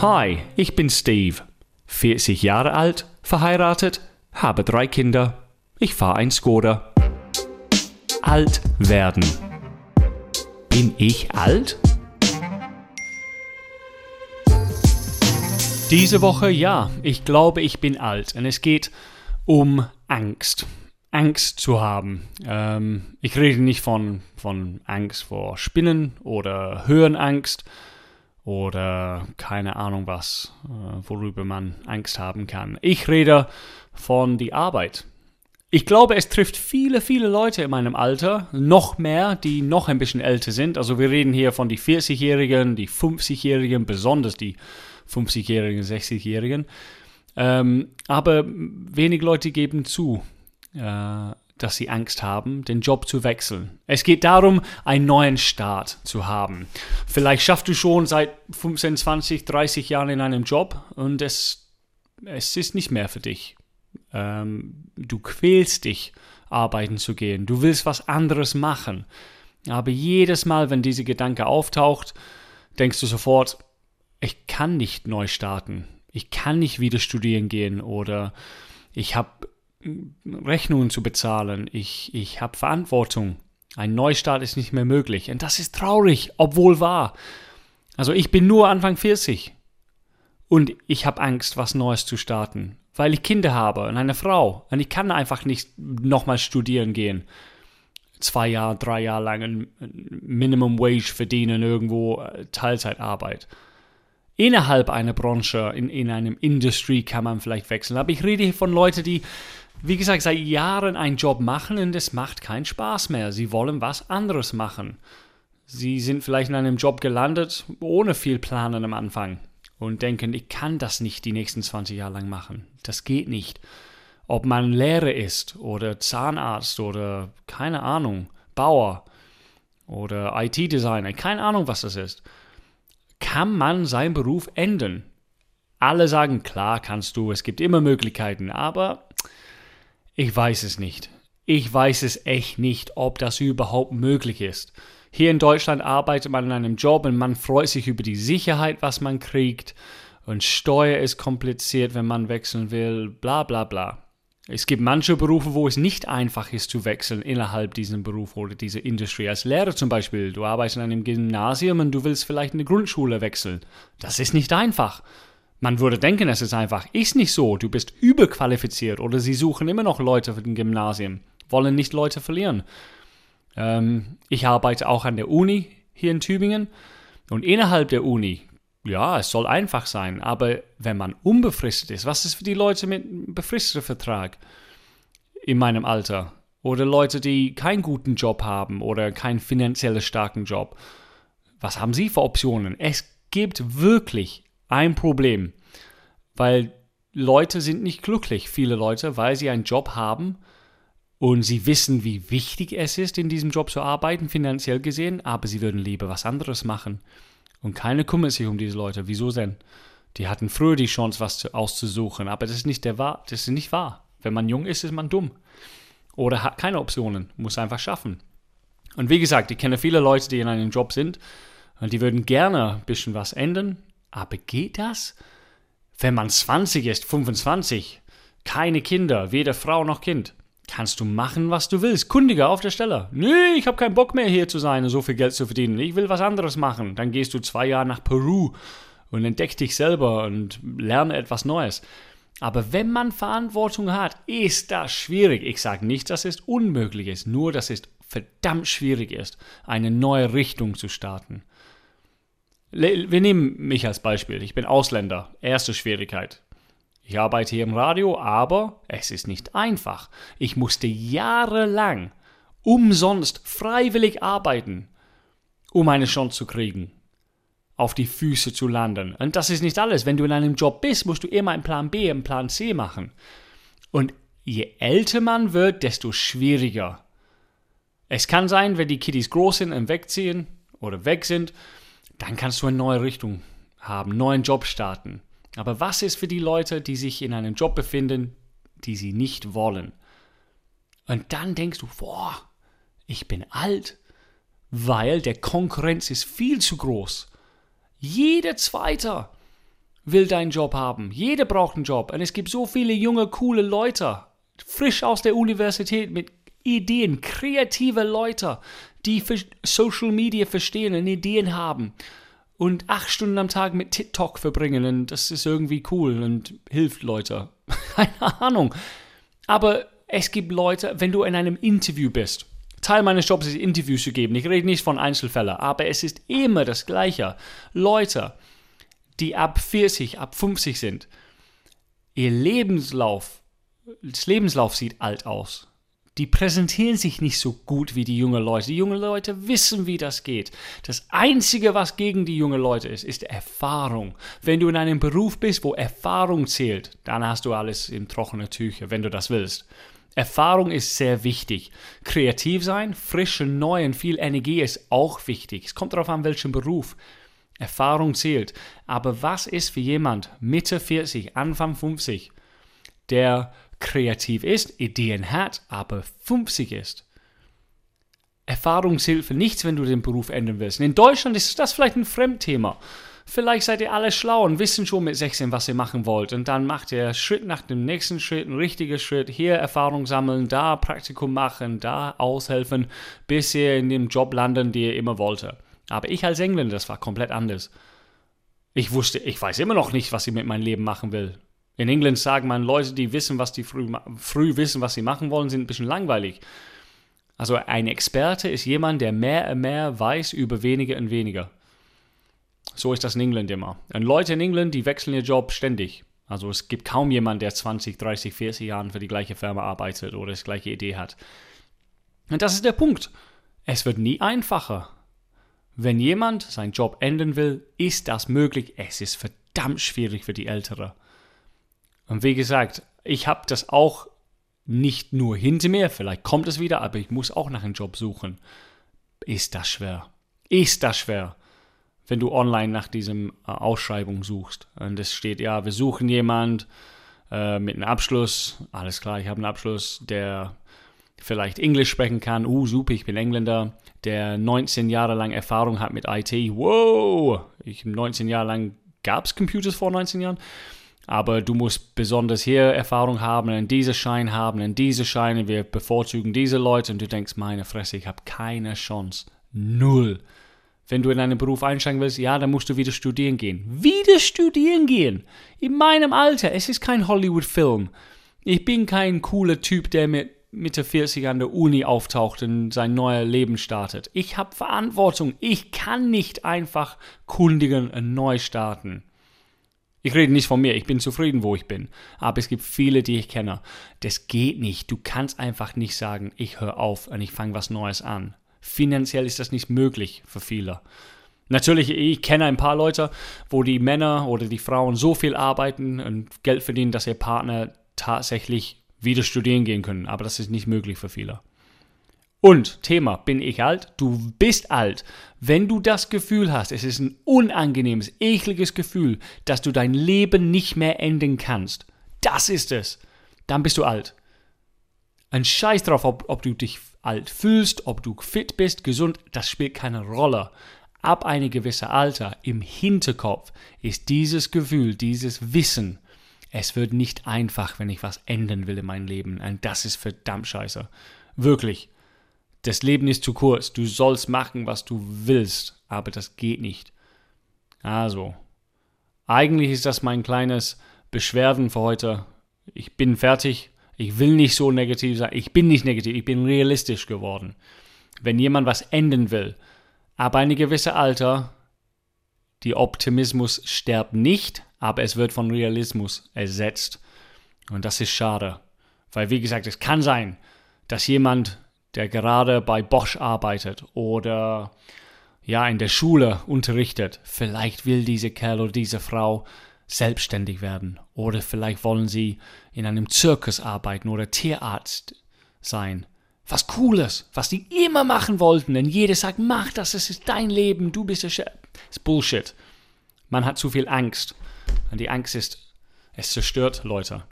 Hi, ich bin Steve, 40 Jahre alt, verheiratet, habe drei Kinder. Ich fahre ein Skoda. Alt werden. Bin ich alt? Diese Woche ja, ich glaube, ich bin alt und es geht um Angst. Angst zu haben. Ähm, ich rede nicht von, von Angst vor Spinnen oder Höhenangst oder keine Ahnung was, äh, worüber man Angst haben kann. Ich rede von der Arbeit. Ich glaube, es trifft viele, viele Leute in meinem Alter, noch mehr, die noch ein bisschen älter sind. Also wir reden hier von die 40-Jährigen, die 50-Jährigen, besonders die 50-Jährigen, 60-Jährigen. Ähm, aber wenig Leute geben zu, äh, dass sie Angst haben, den Job zu wechseln. Es geht darum, einen neuen Start zu haben. Vielleicht schaffst du schon seit 15, 20, 30 Jahren in einem Job und es, es ist nicht mehr für dich. Ähm, du quälst dich, arbeiten zu gehen. Du willst was anderes machen. Aber jedes Mal, wenn dieser Gedanke auftaucht, denkst du sofort, ich kann nicht neu starten. Ich kann nicht wieder studieren gehen oder ich habe Rechnungen zu bezahlen. Ich, ich habe Verantwortung. Ein Neustart ist nicht mehr möglich. Und das ist traurig, obwohl wahr. Also ich bin nur Anfang 40 und ich habe Angst, was Neues zu starten, weil ich Kinder habe und eine Frau und ich kann einfach nicht nochmal studieren gehen. Zwei Jahre, drei Jahre lang ein Minimum Wage verdienen, irgendwo äh, Teilzeitarbeit. Innerhalb einer Branche, in, in einem Industry kann man vielleicht wechseln. Aber ich rede hier von Leuten, die wie gesagt, seit Jahren einen Job machen und es macht keinen Spaß mehr. Sie wollen was anderes machen. Sie sind vielleicht in einem Job gelandet, ohne viel Planen am Anfang und denken, ich kann das nicht die nächsten 20 Jahre lang machen. Das geht nicht. Ob man Lehrer ist oder Zahnarzt oder keine Ahnung, Bauer oder IT-Designer, keine Ahnung, was das ist, kann man seinen Beruf ändern. Alle sagen, klar kannst du, es gibt immer Möglichkeiten, aber ich weiß es nicht. Ich weiß es echt nicht, ob das überhaupt möglich ist. Hier in Deutschland arbeitet man in einem Job und man freut sich über die Sicherheit, was man kriegt. Und Steuer ist kompliziert, wenn man wechseln will, bla bla bla. Es gibt manche Berufe, wo es nicht einfach ist zu wechseln innerhalb diesem Beruf oder dieser Industrie. Als Lehrer zum Beispiel, du arbeitest in einem Gymnasium und du willst vielleicht in eine Grundschule wechseln. Das ist nicht einfach. Man würde denken, es ist einfach, ist nicht so, du bist überqualifiziert oder sie suchen immer noch Leute für den Gymnasium, wollen nicht Leute verlieren. Ähm, ich arbeite auch an der Uni hier in Tübingen und innerhalb der Uni, ja, es soll einfach sein, aber wenn man unbefristet ist, was ist für die Leute mit einem befristeten Vertrag in meinem Alter? Oder Leute, die keinen guten Job haben oder keinen finanziell starken Job. Was haben sie für Optionen? Es gibt wirklich ein Problem, weil Leute sind nicht glücklich, viele Leute, weil sie einen Job haben und sie wissen, wie wichtig es ist, in diesem Job zu arbeiten, finanziell gesehen, aber sie würden lieber was anderes machen. Und keiner kümmert sich um diese Leute. Wieso denn? Die hatten früher die Chance, was zu, auszusuchen, aber das ist nicht der das ist nicht wahr. Wenn man jung ist, ist man dumm. Oder hat keine Optionen, muss einfach schaffen. Und wie gesagt, ich kenne viele Leute, die in einem Job sind und die würden gerne ein bisschen was ändern, aber geht das? Wenn man 20 ist, 25, keine Kinder, weder Frau noch Kind, kannst du machen, was du willst. Kundiger auf der Stelle. Nee, ich habe keinen Bock mehr hier zu sein und so viel Geld zu verdienen. Ich will was anderes machen. Dann gehst du zwei Jahre nach Peru und entdeck dich selber und lerne etwas Neues. Aber wenn man Verantwortung hat, ist das schwierig. Ich sage nicht, dass es unmöglich ist, nur dass es verdammt schwierig ist, eine neue Richtung zu starten. Wir nehmen mich als Beispiel. Ich bin Ausländer. Erste Schwierigkeit. Ich arbeite hier im Radio, aber es ist nicht einfach. Ich musste jahrelang umsonst freiwillig arbeiten, um eine Chance zu kriegen, auf die Füße zu landen. Und das ist nicht alles. Wenn du in einem Job bist, musst du immer einen Plan B, einen Plan C machen. Und je älter man wird, desto schwieriger. Es kann sein, wenn die Kiddies groß sind und wegziehen oder weg sind, dann kannst du eine neue Richtung haben, neuen Job starten. Aber was ist für die Leute, die sich in einem Job befinden, die sie nicht wollen? Und dann denkst du, boah, ich bin alt, weil der Konkurrenz ist viel zu groß. Jeder Zweite will deinen Job haben. Jeder braucht einen Job. Und es gibt so viele junge, coole Leute, frisch aus der Universität mit Ideen, kreative Leute, die Social Media verstehen und Ideen haben und acht Stunden am Tag mit TikTok verbringen und das ist irgendwie cool und hilft Leute. Keine Ahnung. Aber es gibt Leute, wenn du in einem Interview bist, Teil meines Jobs ist Interviews zu geben. Ich rede nicht von Einzelfällen, aber es ist immer das Gleiche. Leute, die ab 40, ab 50 sind, ihr Lebenslauf, das Lebenslauf sieht alt aus die präsentieren sich nicht so gut wie die jungen Leute. Die jungen Leute wissen, wie das geht. Das Einzige, was gegen die jungen Leute ist, ist Erfahrung. Wenn du in einem Beruf bist, wo Erfahrung zählt, dann hast du alles in trockene Tücher, wenn du das willst. Erfahrung ist sehr wichtig. Kreativ sein, frische, neu und viel Energie ist auch wichtig. Es kommt darauf an, welchen Beruf. Erfahrung zählt. Aber was ist für jemand Mitte 40, Anfang 50, der kreativ ist, Ideen hat, aber 50 ist. Erfahrungshilfe nichts, wenn du den Beruf ändern willst. in Deutschland ist das vielleicht ein Fremdthema. Vielleicht seid ihr alle schlau und wissen schon mit 16, was ihr machen wollt. Und dann macht ihr Schritt nach dem nächsten Schritt, ein richtiger Schritt. Hier Erfahrung sammeln, da Praktikum machen, da aushelfen, bis ihr in dem Job landen, den ihr immer wolltet. Aber ich als Engländer, das war komplett anders. Ich wusste, ich weiß immer noch nicht, was ich mit meinem Leben machen will. In England sagen man, Leute, die wissen, was die früh, früh wissen, was sie machen wollen, sind ein bisschen langweilig. Also ein Experte ist jemand, der mehr und mehr weiß über weniger und weniger. So ist das in England immer. Und Leute in England, die wechseln ihr Job ständig. Also es gibt kaum jemanden, der 20, 30, 40 Jahre für die gleiche Firma arbeitet oder das gleiche Idee hat. Und das ist der Punkt. Es wird nie einfacher. Wenn jemand seinen Job ändern will, ist das möglich. Es ist verdammt schwierig für die Ältere. Und wie gesagt, ich habe das auch nicht nur hinter mir, vielleicht kommt es wieder, aber ich muss auch nach einem Job suchen. Ist das schwer? Ist das schwer? Wenn du online nach diesem äh, Ausschreibung suchst und es steht, ja, wir suchen jemand äh, mit einem Abschluss, alles klar, ich habe einen Abschluss, der vielleicht Englisch sprechen kann, uh, super, ich bin Engländer, der 19 Jahre lang Erfahrung hat mit IT, wow, ich 19 Jahre lang gab es Computers vor 19 Jahren, aber du musst besonders hier Erfahrung haben, in diese Schein haben, in diese Scheine, wir bevorzugen diese Leute und du denkst, meine Fresse, ich habe keine Chance. Null. Wenn du in einen Beruf einsteigen willst, ja, dann musst du wieder studieren gehen. Wieder studieren gehen? In meinem Alter, es ist kein Hollywood-Film. Ich bin kein cooler Typ, der mit Mitte 40 an der Uni auftaucht und sein neues Leben startet. Ich habe Verantwortung. Ich kann nicht einfach kundigen und neu starten. Ich rede nicht von mir, ich bin zufrieden, wo ich bin. Aber es gibt viele, die ich kenne. Das geht nicht. Du kannst einfach nicht sagen, ich höre auf und ich fange was Neues an. Finanziell ist das nicht möglich für viele. Natürlich, ich kenne ein paar Leute, wo die Männer oder die Frauen so viel arbeiten und Geld verdienen, dass ihr Partner tatsächlich wieder studieren gehen können. Aber das ist nicht möglich für viele. Und Thema, bin ich alt? Du bist alt. Wenn du das Gefühl hast, es ist ein unangenehmes, ekliges Gefühl, dass du dein Leben nicht mehr enden kannst, das ist es, dann bist du alt. Ein Scheiß drauf, ob, ob du dich alt fühlst, ob du fit bist, gesund, das spielt keine Rolle. Ab einem gewissen Alter im Hinterkopf ist dieses Gefühl, dieses Wissen, es wird nicht einfach, wenn ich was ändern will in meinem Leben. Und das ist verdammt scheiße. Wirklich. Das Leben ist zu kurz. Du sollst machen, was du willst, aber das geht nicht. Also, eigentlich ist das mein kleines Beschwerden für heute. Ich bin fertig. Ich will nicht so negativ sein. Ich bin nicht negativ. Ich bin realistisch geworden. Wenn jemand was ändern will, aber eine gewisse Alter, die Optimismus stirbt nicht, aber es wird von Realismus ersetzt. Und das ist schade. Weil, wie gesagt, es kann sein, dass jemand der gerade bei Bosch arbeitet oder ja in der Schule unterrichtet. Vielleicht will diese Kerl oder diese Frau selbstständig werden oder vielleicht wollen sie in einem Zirkus arbeiten oder Tierarzt sein. Was Cooles, was die immer machen wollten, denn jeder sagt, mach das, es ist dein Leben, du bist der Chef. Das ist Bullshit. Man hat zu viel Angst. Und die Angst ist, es zerstört Leute.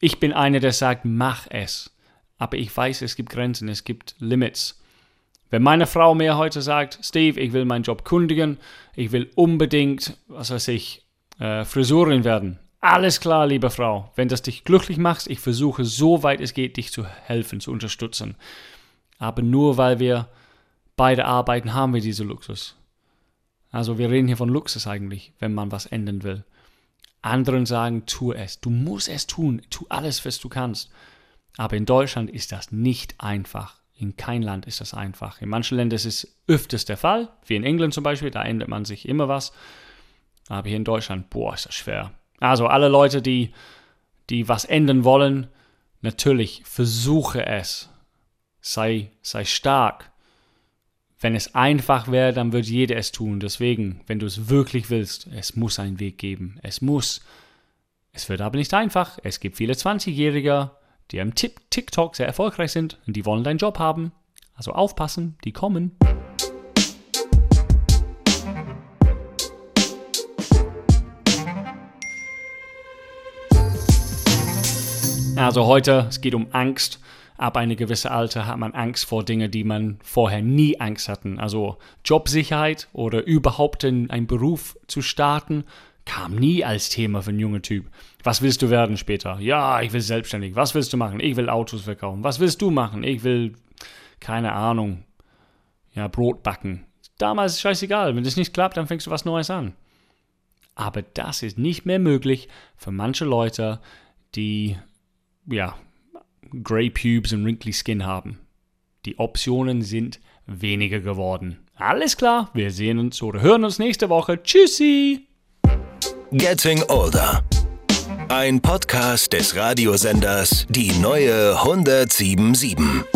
Ich bin einer, der sagt, mach es aber ich weiß, es gibt Grenzen, es gibt Limits. Wenn meine Frau mir heute sagt, Steve, ich will meinen Job kundigen, ich will unbedingt, was weiß ich, äh, Friseurin werden. Alles klar, liebe Frau. Wenn das dich glücklich macht, ich versuche so weit es geht, dich zu helfen, zu unterstützen. Aber nur weil wir beide arbeiten, haben wir diese Luxus. Also wir reden hier von Luxus eigentlich, wenn man was ändern will. Anderen sagen, tu es. Du musst es tun. Tu alles, was du kannst. Aber in Deutschland ist das nicht einfach. In kein Land ist das einfach. In manchen Ländern ist es öfters der Fall, wie in England zum Beispiel, da ändert man sich immer was. Aber hier in Deutschland, boah, ist das schwer. Also alle Leute, die, die was ändern wollen, natürlich versuche es. Sei, sei stark. Wenn es einfach wäre, dann würde jeder es tun. Deswegen, wenn du es wirklich willst, es muss einen Weg geben. Es muss. Es wird aber nicht einfach. Es gibt viele 20-Jährige, die am TikTok sehr erfolgreich sind und die wollen deinen Job haben. Also aufpassen, die kommen. Also heute, es geht um Angst. Ab einem gewissen Alter hat man Angst vor Dingen, die man vorher nie Angst hatten. Also Jobsicherheit oder überhaupt in einen Beruf zu starten, kam nie als Thema für einen jungen Typ. Was willst du werden später? Ja, ich will selbstständig. Was willst du machen? Ich will Autos verkaufen. Was willst du machen? Ich will, keine Ahnung, ja, Brot backen. Damals ist scheißegal. Wenn das nicht klappt, dann fängst du was Neues an. Aber das ist nicht mehr möglich für manche Leute, die, ja, Grey Pubes und Wrinkly Skin haben. Die Optionen sind weniger geworden. Alles klar, wir sehen uns oder hören uns nächste Woche. Tschüssi! Getting Older. Ein Podcast des Radiosenders Die neue 1077.